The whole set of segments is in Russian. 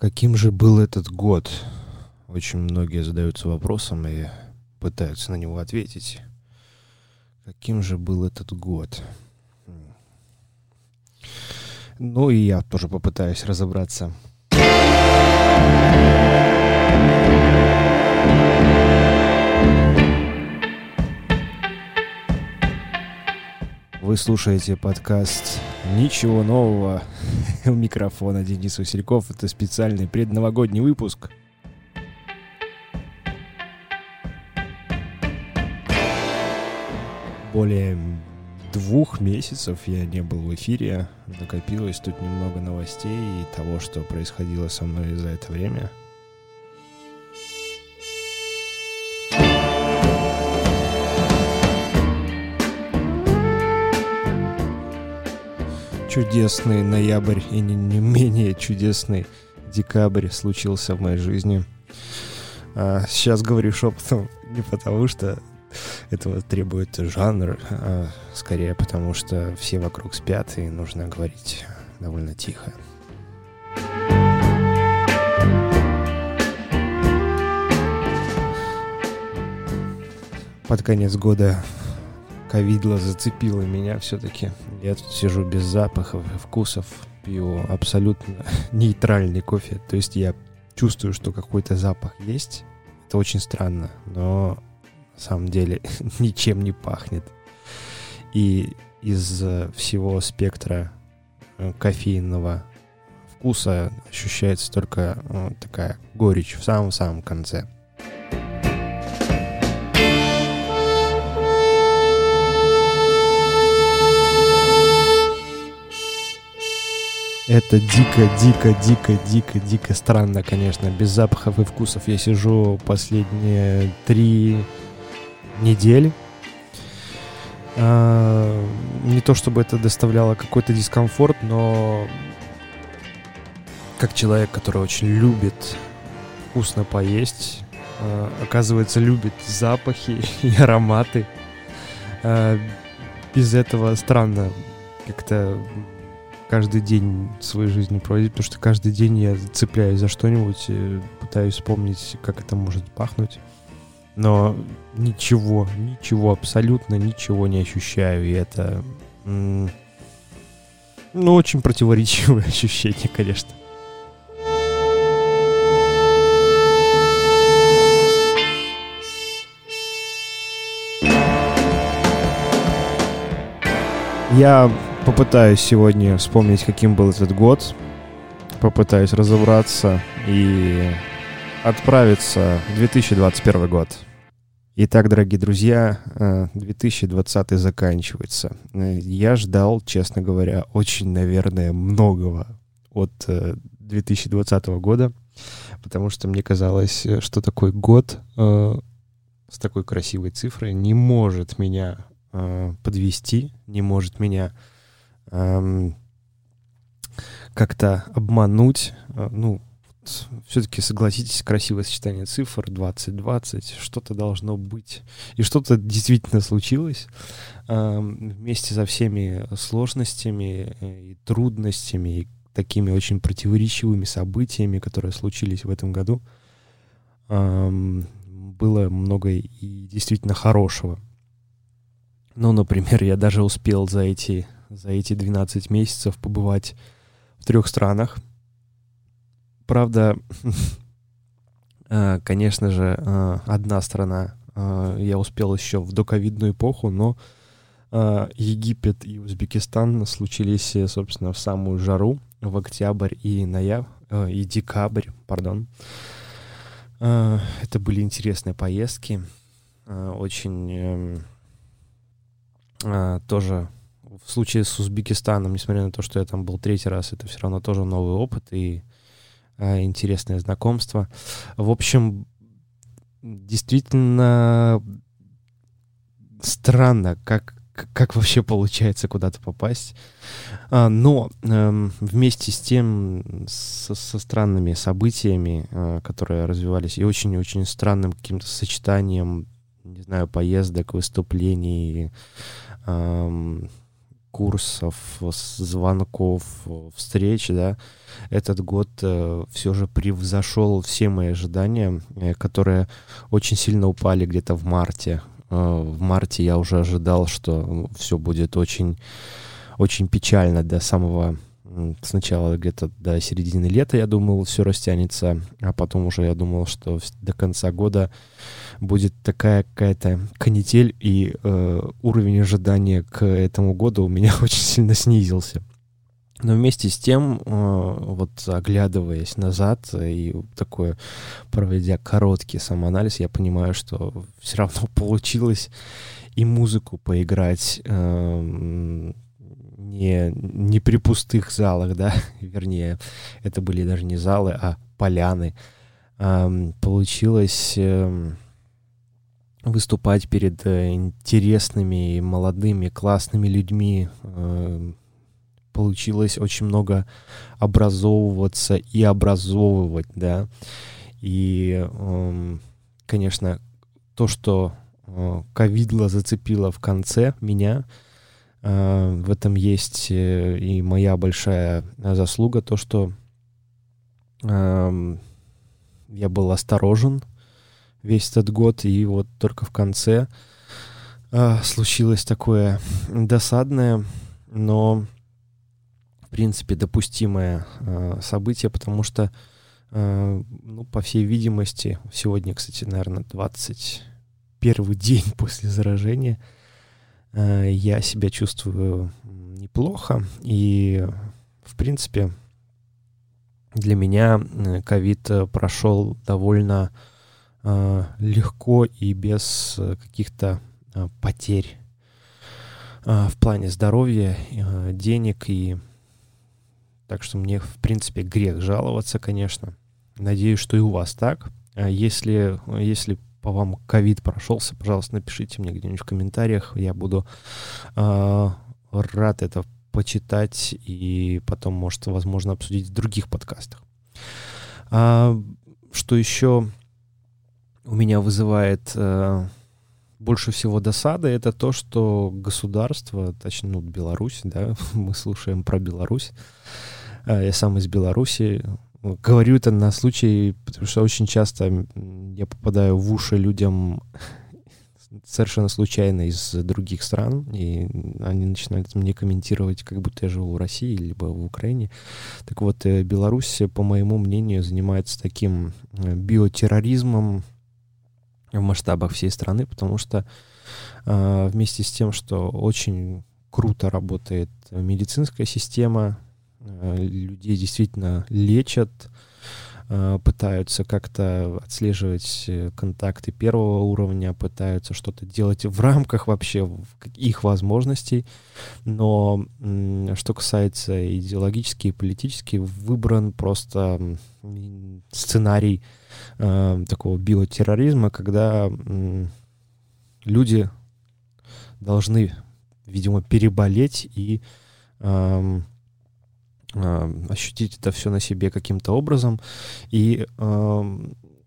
Каким же был этот год? Очень многие задаются вопросом и пытаются на него ответить. Каким же был этот год? Ну и я тоже попытаюсь разобраться. Вы слушаете подкаст «Ничего нового». У микрофона Денис Васильков. Это специальный предновогодний выпуск. Более двух месяцев я не был в эфире. Накопилось тут немного новостей и того, что происходило со мной за это время – чудесный ноябрь и не, не менее чудесный декабрь случился в моей жизни. А, сейчас говорю шепотом не потому, что этого требует жанр, а скорее потому, что все вокруг спят и нужно говорить довольно тихо. Под конец года ковидло зацепило меня все-таки. Я тут сижу без запахов и вкусов, пью абсолютно нейтральный кофе. То есть я чувствую, что какой-то запах есть. Это очень странно, но на самом деле ничем не пахнет. И из всего спектра э, кофейного вкуса ощущается только э, такая горечь в самом-самом конце. Это дико, дико, дико, дико, дико странно, конечно. Без запахов и вкусов я сижу последние три недели. А, не то чтобы это доставляло какой-то дискомфорт, но как человек, который очень любит вкусно поесть, а, оказывается, любит запахи и ароматы. А, без этого странно как-то каждый день своей жизни проводить, потому что каждый день я цепляюсь за что-нибудь, и пытаюсь вспомнить, как это может пахнуть. Но ничего, ничего, абсолютно ничего не ощущаю, и это... ну, очень противоречивое ощущение, конечно. Я попытаюсь сегодня вспомнить, каким был этот год. Попытаюсь разобраться и отправиться в 2021 год. Итак, дорогие друзья, 2020 э, заканчивается. Я ждал, честно говоря, очень, наверное, многого от 2020 э, года, потому что мне казалось, что такой год э, с такой красивой цифрой не может меня подвести, не может меня эм, как-то обмануть. Э, ну, все-таки согласитесь, красивое сочетание цифр 2020, что-то должно быть. И что-то действительно случилось эм, вместе со всеми сложностями э, и трудностями, и такими очень противоречивыми событиями, которые случились в этом году. Эм, было много и действительно хорошего. Ну, например, я даже успел за эти за эти 12 месяцев побывать в трех странах. Правда, э, конечно же, э, одна страна э, я успел еще в доковидную эпоху, но Египет и Узбекистан случились, собственно, в самую жару, в октябрь и ноябрь, и декабрь, пардон. Это были интересные поездки, очень эм, тоже в случае с Узбекистаном, несмотря на то, что я там был третий раз, это все равно тоже новый опыт и а, интересное знакомство. В общем, действительно странно, как как вообще получается куда-то попасть. А, но эм, вместе с тем, со, со странными событиями, э, которые развивались, и очень-очень странным каким-то сочетанием, не знаю, поездок, выступлений, эм, курсов, звонков, встреч, да, этот год э, все же превзошел все мои ожидания, э, которые очень сильно упали где-то в марте. Э, в марте я уже ожидал, что все будет очень, очень печально до самого сначала где-то до середины лета, я думал, все растянется, а потом уже я думал, что до конца года будет такая какая-то канитель, и э, уровень ожидания к этому году у меня очень сильно снизился. Но вместе с тем, э, вот оглядываясь назад и такое, проведя короткий самоанализ, я понимаю, что все равно получилось и музыку поиграть э, не, не при пустых залах, да, вернее, это были даже не залы, а поляны. Эм, получилось э, выступать перед э, интересными, молодыми, классными людьми. Э, получилось очень много образовываться и образовывать, да. И, э, конечно, то, что э, ковидло зацепило в конце меня, в этом есть э, и моя большая заслуга, то, что эм, я был осторожен весь этот год, и вот только в конце э, случилось такое досадное, но в принципе допустимое событие, потому что, ну, по всей видимости, сегодня, кстати, наверное, 21 день после заражения — Э, я себя чувствую неплохо. И, в принципе, для меня э, ковид э, прошел довольно легко и без каких-то потерь в плане здоровья, денег и так что мне, в принципе, грех жаловаться, конечно. Надеюсь, что и у вас так. Если, если по вам ковид прошелся, пожалуйста, напишите мне где-нибудь в комментариях. Я буду э, рад это почитать и потом, может, возможно, обсудить в других подкастах. А, что еще у меня вызывает э, больше всего досады, это то, что государство, точнее, ну, Беларусь, да, мы слушаем про Беларусь. Я сам из Беларуси, Говорю это на случай, потому что очень часто я попадаю в уши людям совершенно случайно из других стран, и они начинают мне комментировать, как будто я живу в России, либо в Украине. Так вот, э, Беларусь, по моему мнению, занимается таким э, биотерроризмом в масштабах всей страны, потому что э, вместе с тем, что очень круто работает медицинская система, людей действительно лечат, э, пытаются как-то отслеживать э, контакты первого уровня, пытаются что-то делать в рамках вообще их возможностей. Но что касается идеологически и политически, выбран просто сценарий такого биотерроризма, когда люди должны, видимо, переболеть и э, ощутить это все на себе каким-то образом. И э,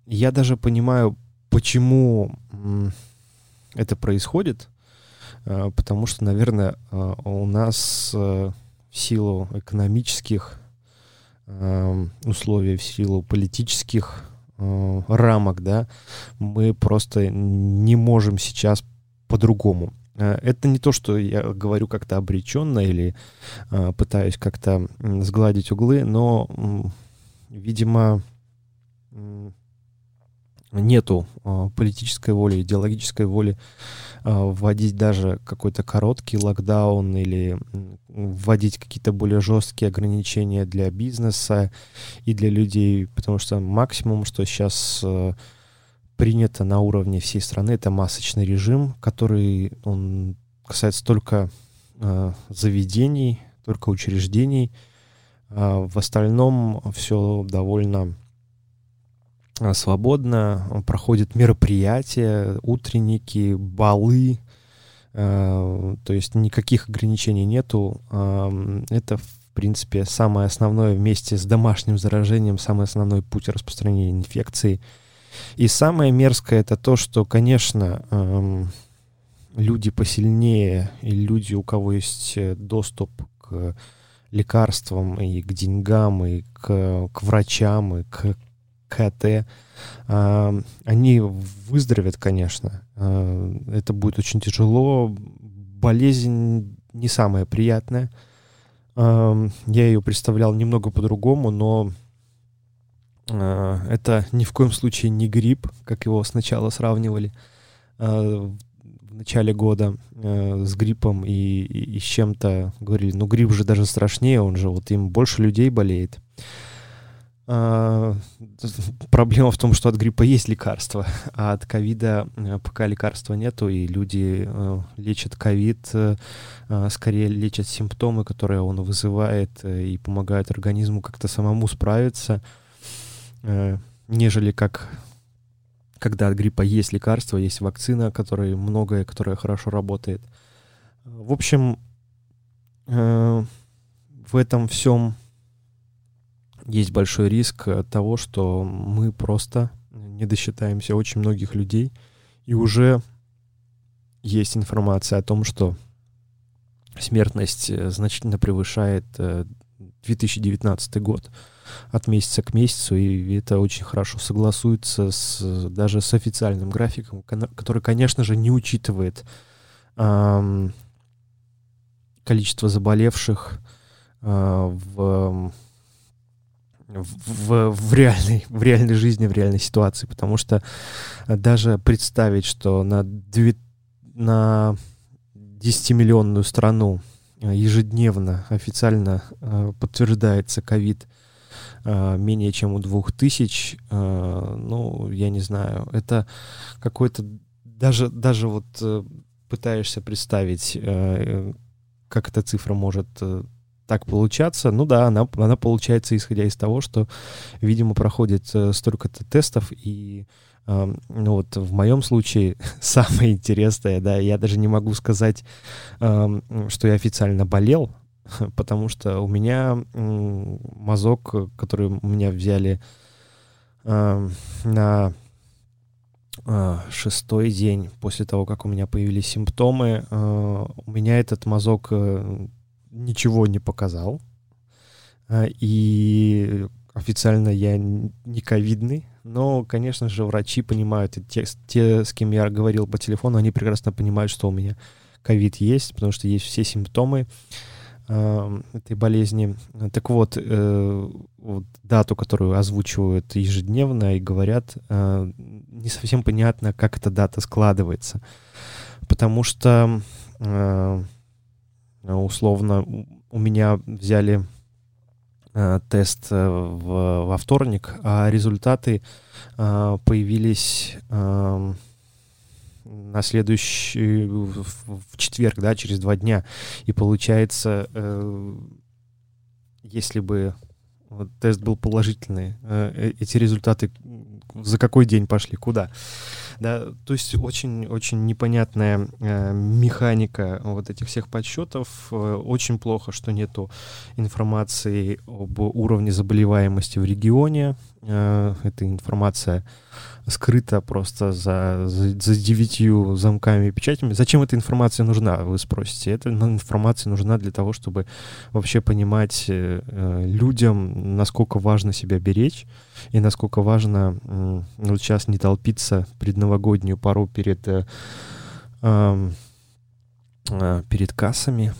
я даже понимаю, почему э, это происходит, э, потому что, наверное, э, у нас э, в силу экономических э, условий, в силу политических э, рамок, да, мы просто не можем сейчас по-другому. Э, это не то, что я говорю как-то обреченно или э, пытаюсь как-то сгладить углы, но, видимо, нету э, политической воли, идеологической воли вводить даже какой-то короткий локдаун или вводить какие-то более жесткие ограничения для бизнеса и для людей, потому что максимум, что сейчас принято на уровне всей страны, это масочный режим, который он касается только э, заведений, только учреждений. Э, в остальном все довольно э, свободно. Проходят мероприятия, утренники, балы. Э, то есть никаких ограничений нету. Э, это, в принципе, самое основное вместе с домашним заражением, самый основной путь распространения инфекции – и самое мерзкое это то, что, конечно, эм, люди посильнее и люди, у кого есть доступ к лекарствам и к деньгам, и к, к врачам, и к КТ, а, они выздоровят, конечно. А, это будет очень тяжело. Болезнь не самая приятная. А, я ее представлял немного по-другому, но это ни в коем случае не грипп, как его сначала сравнивали в начале года с гриппом и, и, и с чем-то говорили, ну грипп же даже страшнее, он же вот им больше людей болеет. Проблема в том, что от гриппа есть лекарство, а от ковида э, пока лекарства нету, и люди э, лечат ковид, э, скорее лечат симптомы, которые он вызывает, и помогают организму как-то самому справиться, нежели как когда от гриппа есть лекарство, есть вакцина, которая многое, которая хорошо работает. В общем, в этом всем есть большой риск того, что мы просто не досчитаемся очень многих людей, и уже есть информация о том, что смертность э, значительно превышает 2019 э, год от месяца к месяцу, и это очень хорошо согласуется с, даже с официальным графиком, который, конечно же, не учитывает эм, количество заболевших э, в в, в, реальной, в реальной жизни, в реальной ситуации, потому что даже представить, что на, 2, на 10-миллионную страну ежедневно официально э, подтверждается ковид э, менее чем у двух тысяч, э, ну, я не знаю, это какой-то, даже, даже вот э, пытаешься представить, э, как эта цифра может э, так получаться. Ну да, она, она получается, исходя из того, что, видимо, проходит э, столько-то тестов, и э, ну вот в моем случае самое интересное, да, я даже не могу сказать, что я официально болел, потому что у меня мазок, который у меня взяли на э, шестой день после того, как у меня появились симптомы, э, у меня этот мазок э, ничего не показал. А, и официально я не ковидный, но, конечно же, врачи понимают, те, те, с кем я говорил по телефону, они прекрасно понимают, что у меня ковид есть, потому что есть все симптомы э, этой болезни. Так вот, э, вот, дату, которую озвучивают ежедневно и говорят, э, не совсем понятно, как эта дата складывается, потому что э, условно, у меня взяли тест э, в, во вторник, а результаты э, появились э, на следующий, в, четверг, да, через два дня. И получается, э, если бы тест был положительный, э, эти результаты за какой день пошли, куда? Да, то есть очень-очень непонятная э, механика вот этих всех подсчетов. Э, очень плохо, что нету информации об уровне заболеваемости в регионе. Э, эта информация скрыта просто за, за, за девятью замками и печатями. Зачем эта информация нужна, вы спросите? Эта информация нужна для того, чтобы вообще понимать э, э людям, насколько важно себя беречь и насколько важно э, вот сейчас не толпиться предновогоднюю пару перед, э, э, перед кассами.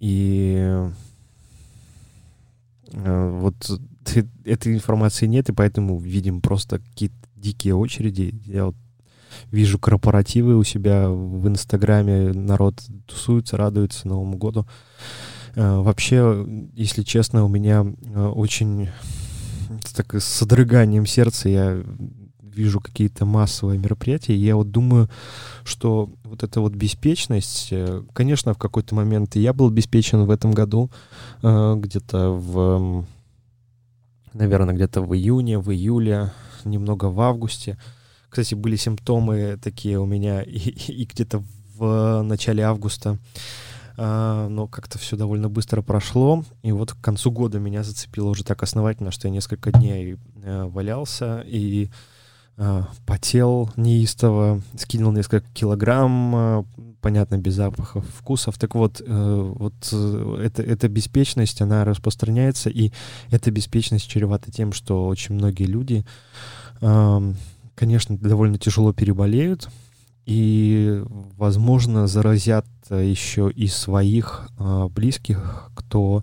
И э, вот этой информации нет, и поэтому видим просто какие-то дикие очереди. Я вот вижу корпоративы у себя в Инстаграме, народ тусуется, радуется Новому году. Э, вообще, если честно, у меня э, очень так с содроганием сердца я вижу какие-то массовые мероприятия, я вот думаю, что вот эта вот беспечность, э, конечно, в какой-то момент я был беспечен в этом году, где-то в, наверное, где-то в июне, в июле, немного в августе. Кстати, были симптомы такие у меня и, и где-то в начале августа, а, но как-то все довольно быстро прошло. И вот к концу года меня зацепило уже так основательно, что я несколько дней э, валялся и потел неистово, скинул несколько килограмм, э, понятно, без запахов, вкусов. Так вот, э, вот э, это, эта беспечность, она распространяется, и эта беспечность чревата тем, что очень многие люди, э, конечно, довольно тяжело переболеют, и, возможно, заразят еще и своих э, близких, кто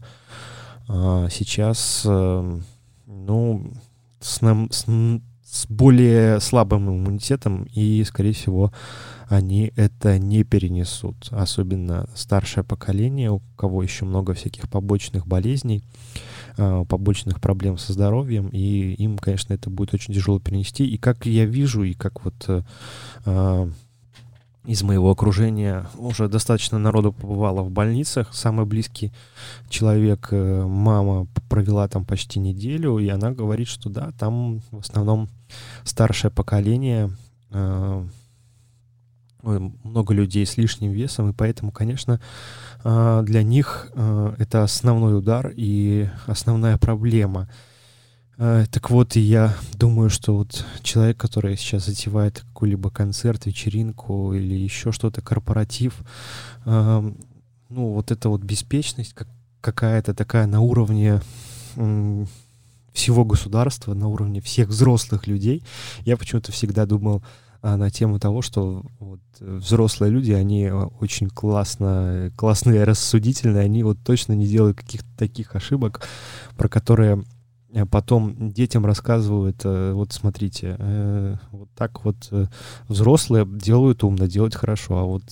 э, сейчас, э, ну, с, нам, с, с более слабым иммунитетом, и, скорее всего, они это не перенесут. Особенно старшее поколение, у кого еще много всяких побочных болезней, э, побочных проблем со здоровьем, и им, конечно, это будет очень тяжело перенести. И как я вижу, и как вот э, э, из моего окружения уже достаточно народу побывало в больницах. Самый близкий человек, мама, провела там почти неделю, и она говорит, что да, там в основном старшее поколение много людей с лишним весом, и поэтому, конечно, а, для них это основной удар и основная проблема. А, так вот, я думаю, что вот человек, который сейчас затевает какой-либо концерт, вечеринку или еще что-то, корпоратив, ну, вот эта вот беспечность какая-то такая на уровне всего государства, на уровне всех взрослых людей. Я почему-то всегда думал, а, на тему того, что вот, взрослые люди, они а, очень классно, классные, рассудительные, они вот точно не делают каких-то таких ошибок, про которые потом детям рассказывают, э, вот смотрите, э, вот так вот э, взрослые делают умно, делают хорошо, а вот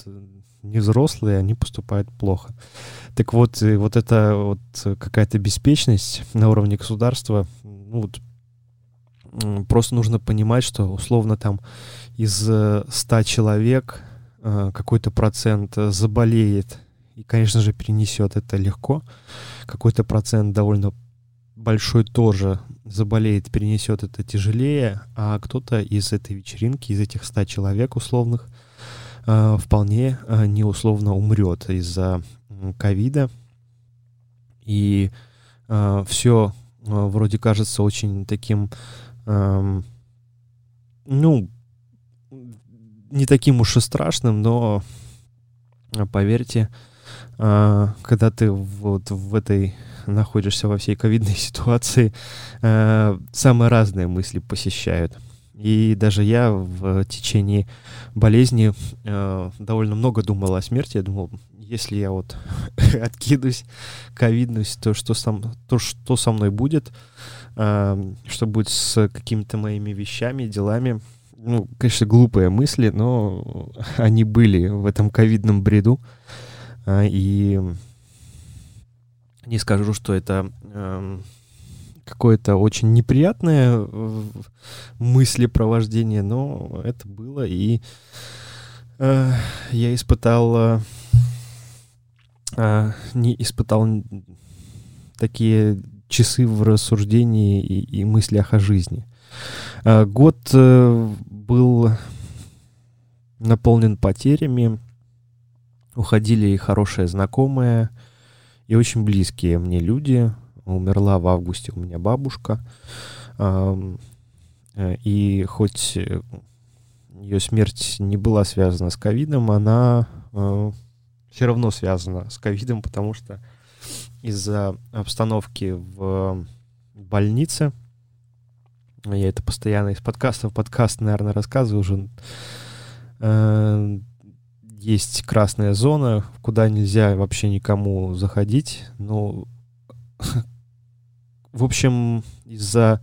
не взрослые, они поступают плохо. Так вот, вот это вот какая-то беспечность на уровне государства, ну вот просто нужно понимать, что условно там из 100 э, человек э, какой-то процент заболеет и, конечно же, перенесет это легко. Какой-то процент довольно большой тоже заболеет, перенесет это тяжелее, а кто-то из этой вечеринки, из этих 100 человек условных, э, вполне неусловно умрет из-за ковида. И все вроде кажется очень таким, эм, ну, не таким уж и страшным, но поверьте, когда ты вот в этой находишься во всей ковидной ситуации, а, самые разные мысли посещают. И даже я в течение болезни а, довольно много думал о смерти. Я думал, если я вот откидусь, ковиднусь, то что, сам, то что со мной будет, что будет с какими-то моими вещами, делами, ну, конечно, глупые мысли, но они были в этом ковидном бреду. И не скажу, что это э, какое-то очень неприятное э, мыслепровождение, но это было, и э, я испытал, э, э, не испытал такие часы в рассуждении и, и мыслях о жизни. Э, год э, был наполнен потерями. Уходили и хорошие знакомые, и очень близкие мне люди. Умерла в августе у меня бабушка. Э, и хоть ее смерть не была связана с ковидом, она все равно связана с ковидом, потому что из-за обстановки в больнице – я это постоянно из подкаста в подкаст, наверное, рассказываю уже. Э, есть красная зона, куда нельзя вообще никому заходить. Ну, в общем, из-за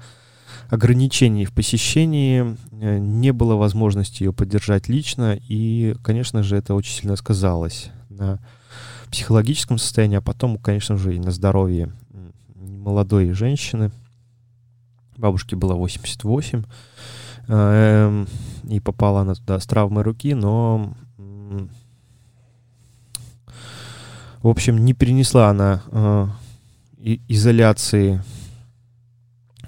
ограничений в посещении э, не было возможности ее поддержать лично, и, конечно же, это очень сильно сказалось на психологическом состоянии, а потом, конечно же, и на здоровье молодой женщины – Бабушке было 88, эм, и попала она туда с травмой руки, но, в общем, не перенесла она э, изоляции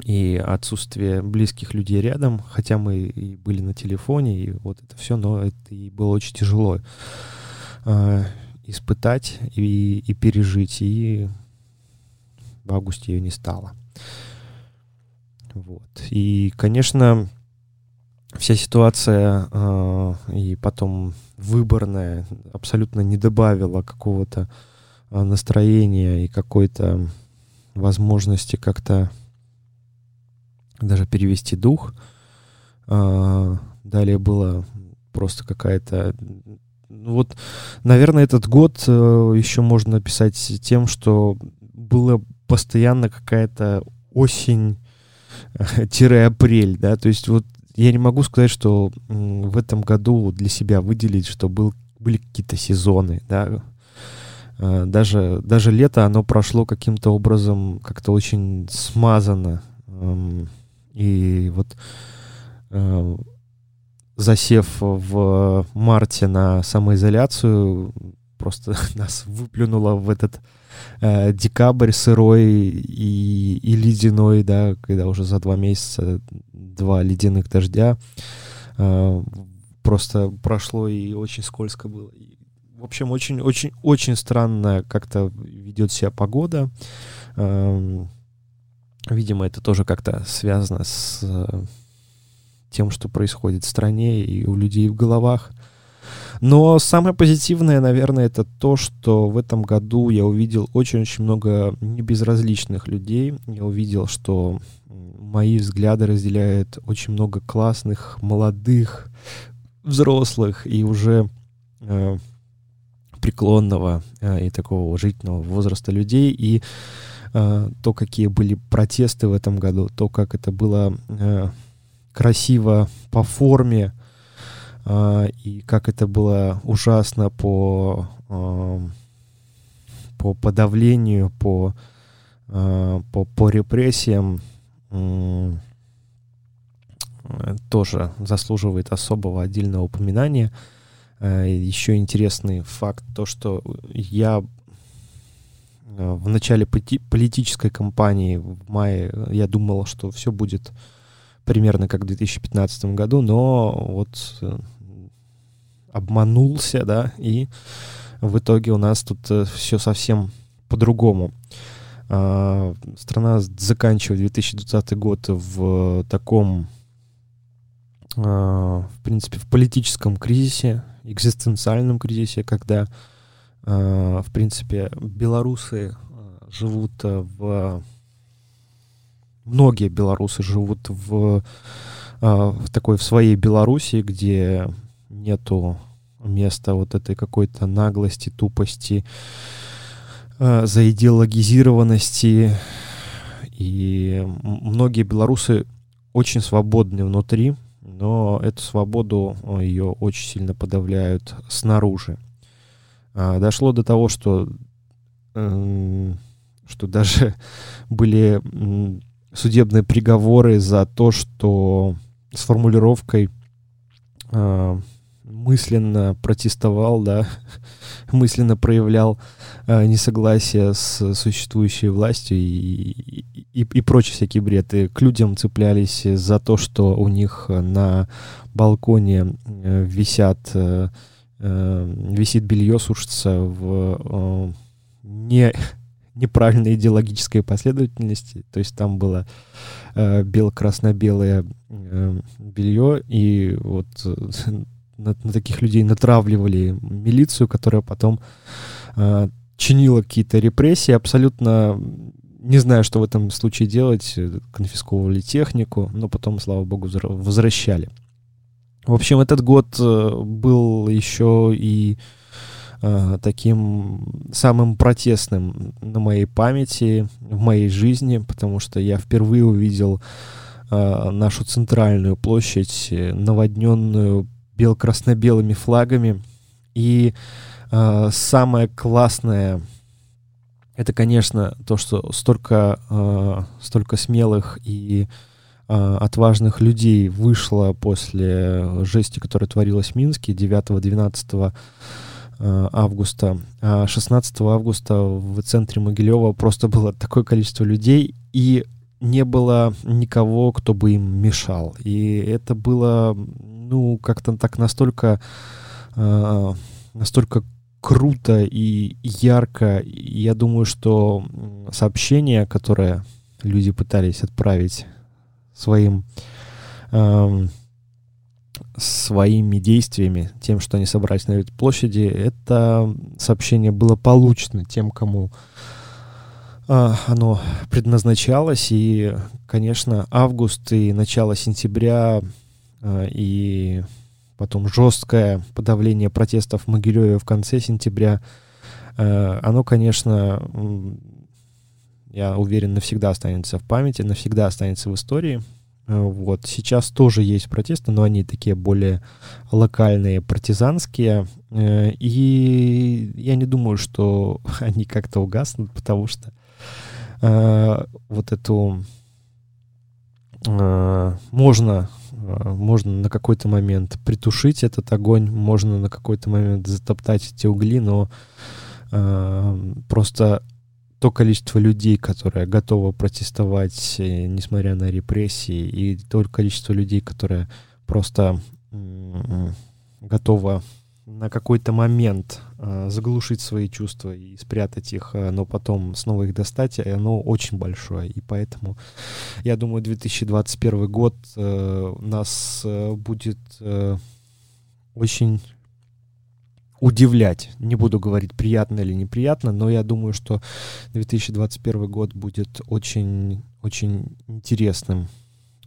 и отсутствие близких людей рядом, хотя мы и были на телефоне, и вот это все, но это и было очень тяжело э, испытать и, и пережить, и в августе ее не стало. Вот. И, конечно, вся ситуация э, и потом выборная абсолютно не добавила какого-то э, настроения и какой-то возможности как-то даже перевести дух. Э, далее было просто какая-то... Ну вот, наверное, этот год э, еще можно описать тем, что было постоянно какая-то осень-апрель, да, то есть вот я не могу сказать, что в этом году для себя выделить, что был, были какие-то сезоны, да. А, даже, даже лето, оно прошло каким-то образом как-то очень смазанно. И вот а, засев в марте на самоизоляцию, просто нас выплюнуло в этот э, декабрь сырой и, и ледяной, да, когда уже за два месяца два ледяных дождя. Э, просто прошло и очень скользко было. И, в общем, очень-очень-очень странно как-то ведет себя погода. Э, видимо, это тоже как-то связано с э, тем, что происходит в стране и у людей в головах. Но самое позитивное, наверное, это то, что в этом году я увидел очень-очень много небезразличных людей. Я увидел, что мои взгляды разделяют очень много классных, молодых, взрослых и уже э, преклонного э, и такого уважительного возраста людей. И э, то, какие были протесты в этом году, то, как это было э, красиво по форме, и как это было ужасно по, а, по подавлению, по, а, по, по репрессиям, тоже заслуживает особого отдельного упоминания. Еще интересный факт, то, что я в начале политической кампании в мае я думал, что все будет примерно как в 2015 году, но вот э, обманулся, да, и в итоге у нас тут э, все совсем по-другому. А, страна заканчивает 2020 год в таком, а, в принципе, в политическом кризисе, экзистенциальном кризисе, когда, а, в принципе, белорусы живут в... Многие белорусы живут в, в такой в своей Белоруссии, где нету места вот этой какой-то наглости, тупости, э, заидеологизированности. И многие белорусы очень свободны внутри, но эту свободу э, ее очень сильно подавляют снаружи. А, дошло до того, что, э, что даже были судебные приговоры за то, что с формулировкой э, мысленно протестовал, да, мысленно проявлял э, несогласие с существующей властью и, и, и прочий всякий бред. И к людям цеплялись за то, что у них на балконе э, висят, э, э, висит белье, сушится в э, не неправильной идеологической последовательности. То есть там было э, бело-красно-белое э, белье, и вот э, на, на таких людей натравливали милицию, которая потом э, чинила какие-то репрессии, абсолютно не знаю, что в этом случае делать, конфисковывали технику, но потом, слава богу, возвращали. В общем, этот год э, был еще и э, таким самым протестным на моей памяти, в моей жизни, потому что я впервые увидел э, нашу центральную площадь, э, наводненную бел-красно-белыми флагами. И э, самое классное это, конечно, то, что столько, э, столько смелых и э, отважных людей вышло после жести, которая творилась в Минске 9-12 э, августа. А 16 августа в центре Могилева просто было такое количество людей, и не было никого, кто бы им мешал. И это было ну, как-то так настолько, э, настолько круто и ярко. Я думаю, что сообщение, которое люди пытались отправить своим э, своими действиями, тем, что они собрались на этой площади, это сообщение было получено тем, кому а, оно предназначалось. И, конечно, август и начало сентября и потом жесткое подавление протестов в Могилеве в конце сентября, а, оно, конечно, я уверен, навсегда останется в памяти, навсегда останется в истории. Э, вот. Сейчас тоже есть протесты, но они такие более локальные, партизанские. Э, и я не думаю, что они как-то угаснут, потому что э, вот эту можно, можно на какой-то момент притушить этот огонь, можно на какой-то момент затоптать эти угли, но просто то количество людей, которое готово протестовать, э, несмотря на репрессии, и то количество людей, которое просто готово на какой-то момент э, заглушить свои чувства и спрятать их, э, но потом снова их достать, и оно очень большое. И поэтому, я думаю, 2021 год э, нас э, будет э, очень удивлять. Не буду говорить, приятно или неприятно, но я думаю, что 2021 год будет очень, очень интересным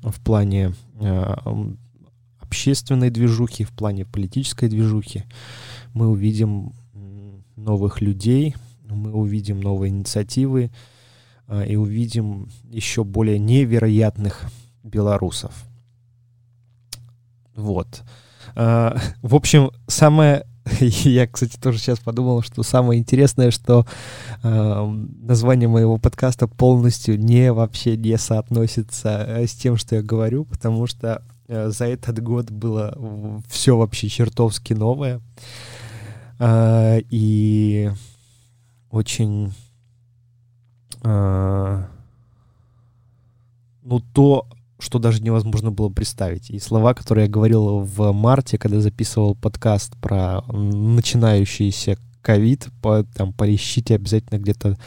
в плане э, общественной движухи, в плане политической движухи. Мы увидим новых людей, мы увидим новые инициативы э, и увидим еще более невероятных белорусов. Вот. Э, в общем, самое Я, кстати, тоже сейчас подумал, что самое интересное, что э, название моего подкаста полностью не вообще не соотносится э, с тем, что я говорю, потому что за этот год было все вообще чертовски новое. Э, и очень... Э, ну, то, что даже невозможно было представить. И слова, которые я говорил в марте, когда записывал подкаст про начинающийся ковид, по, там, поищите обязательно где-то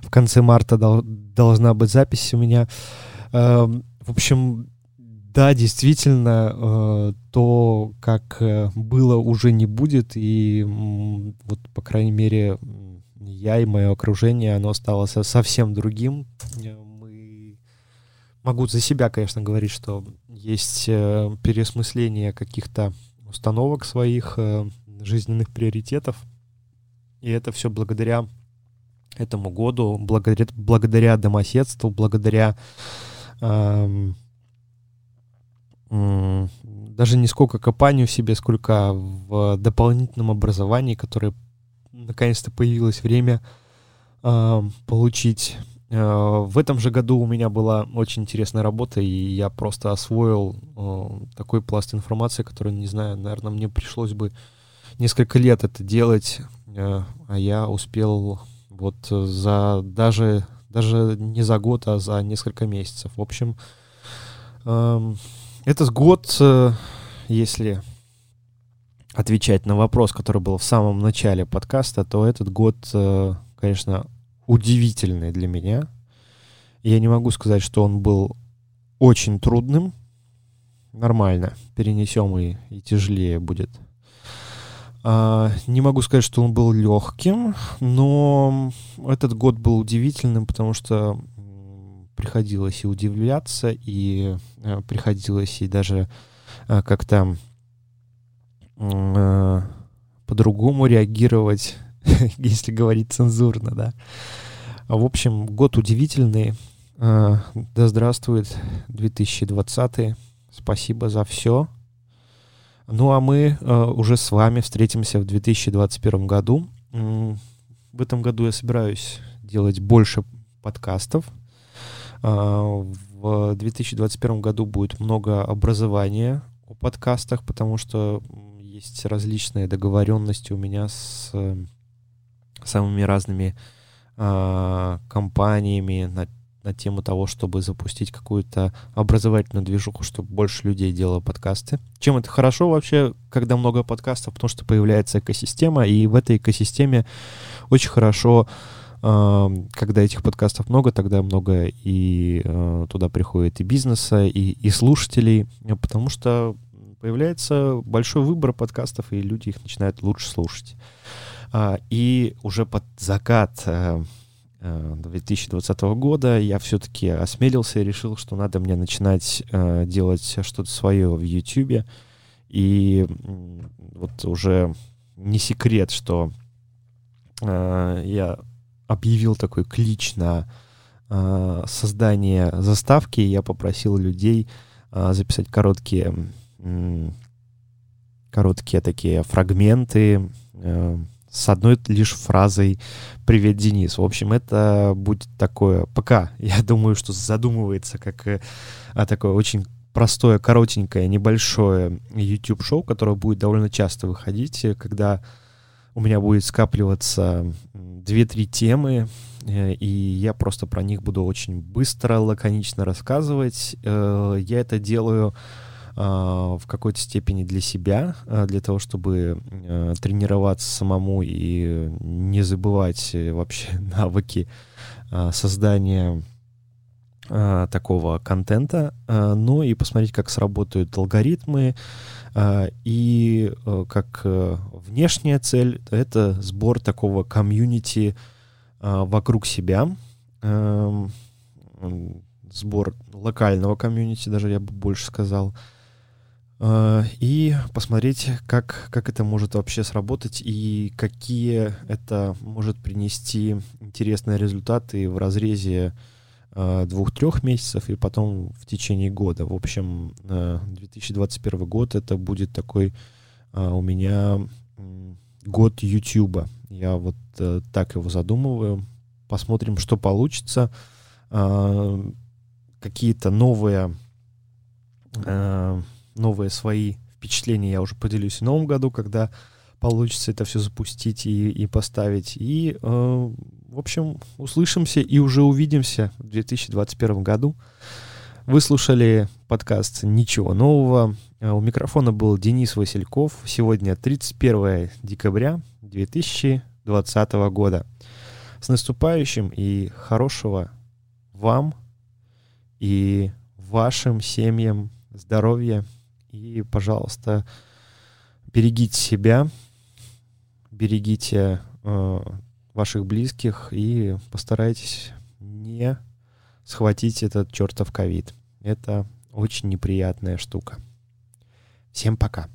в конце марта дол- должна быть запись у меня. Э, в общем, да, действительно, э, то, как э, было, уже не будет, и вот, по крайней мере, я и мое окружение, оно стало совсем другим могу за себя, конечно, говорить, что есть э, переосмысление каких-то установок своих, э, жизненных приоритетов. И это все благодаря этому году, благодаря, благодаря домоседству, благодаря э, э, даже не сколько копанию себе, сколько в дополнительном образовании, которое наконец-то появилось время э, получить Э, в этом же году у меня была очень интересная работа, и я просто освоил э, такой пласт информации, который, не знаю, наверное, мне пришлось бы несколько лет это делать, э, а я успел вот за даже, даже не за год, а за несколько месяцев. В общем, эм, этот год, если отвечать на вопрос, который был в самом начале подкаста, то этот год, конечно, удивительный для меня. Я не могу сказать, что он был очень трудным. Нормально. Перенесем и, и тяжелее будет. А, не могу сказать, что он был легким, но этот год был удивительным, потому что приходилось и удивляться, и а, приходилось и даже а, как-то а, по-другому реагировать если говорить цензурно, да. В общем, год удивительный. А, да здравствует 2020. Спасибо за все. Ну а мы а, уже с вами встретимся в 2021 году. В этом году я собираюсь делать больше подкастов. А, в 2021 году будет много образования о подкастах, потому что есть различные договоренности у меня с самыми разными э, компаниями на, на тему того, чтобы запустить какую-то образовательную движуху, чтобы больше людей делало подкасты. Чем это хорошо вообще, когда много подкастов, потому что появляется экосистема, и в этой экосистеме очень хорошо когда этих подкастов много, тогда много и э, туда приходит и бизнеса, и, и слушателей, потому что появляется большой выбор подкастов, и люди их начинают лучше слушать. А, и уже под закат 2020 года я все-таки осмелился и решил, что надо мне начинать делать что-то свое в YouTube. И вот уже не секрет, что я объявил такой клич на э, создание заставки. Я попросил людей э, записать короткие, э, короткие такие фрагменты э, с одной лишь фразой «Привет, Денис». В общем, это будет такое, пока, я думаю, что задумывается как э, такое очень простое, коротенькое, небольшое YouTube-шоу, которое будет довольно часто выходить, когда у меня будет скапливаться 2-3 темы, э, и я просто про них буду очень быстро, лаконично рассказывать. Э, я это делаю а, в какой-то степени для себя, а, для того, чтобы э, тренироваться самому и не забывать вообще навыки а, создания такого контента, ну и посмотреть, как сработают алгоритмы, и как внешняя цель — это сбор такого комьюнити вокруг себя, эм, сбор локального комьюнити, даже я бы больше сказал, и посмотреть, как, как это может вообще сработать и какие это может принести интересные результаты в разрезе Э, двух-трех месяцев и потом в течение года. В общем, 2021 год это будет такой э, у меня год YouTube. Я вот э, так его задумываю. Посмотрим, что получится. Какие-то новые, новые свои впечатления я уже поделюсь в новом году, когда получится это все запустить и, и поставить. И в общем, услышимся и уже увидимся в 2021 году. Вы слушали подкаст «Ничего нового». А у микрофона был Денис Васильков. Сегодня 31 декабря 2020 года. С наступающим и хорошего вам и вашим семьям здоровья. И, пожалуйста, берегите себя, берегите э, ваших близких и постарайтесь не схватить этот чертов ковид. Это очень неприятная штука. Всем пока.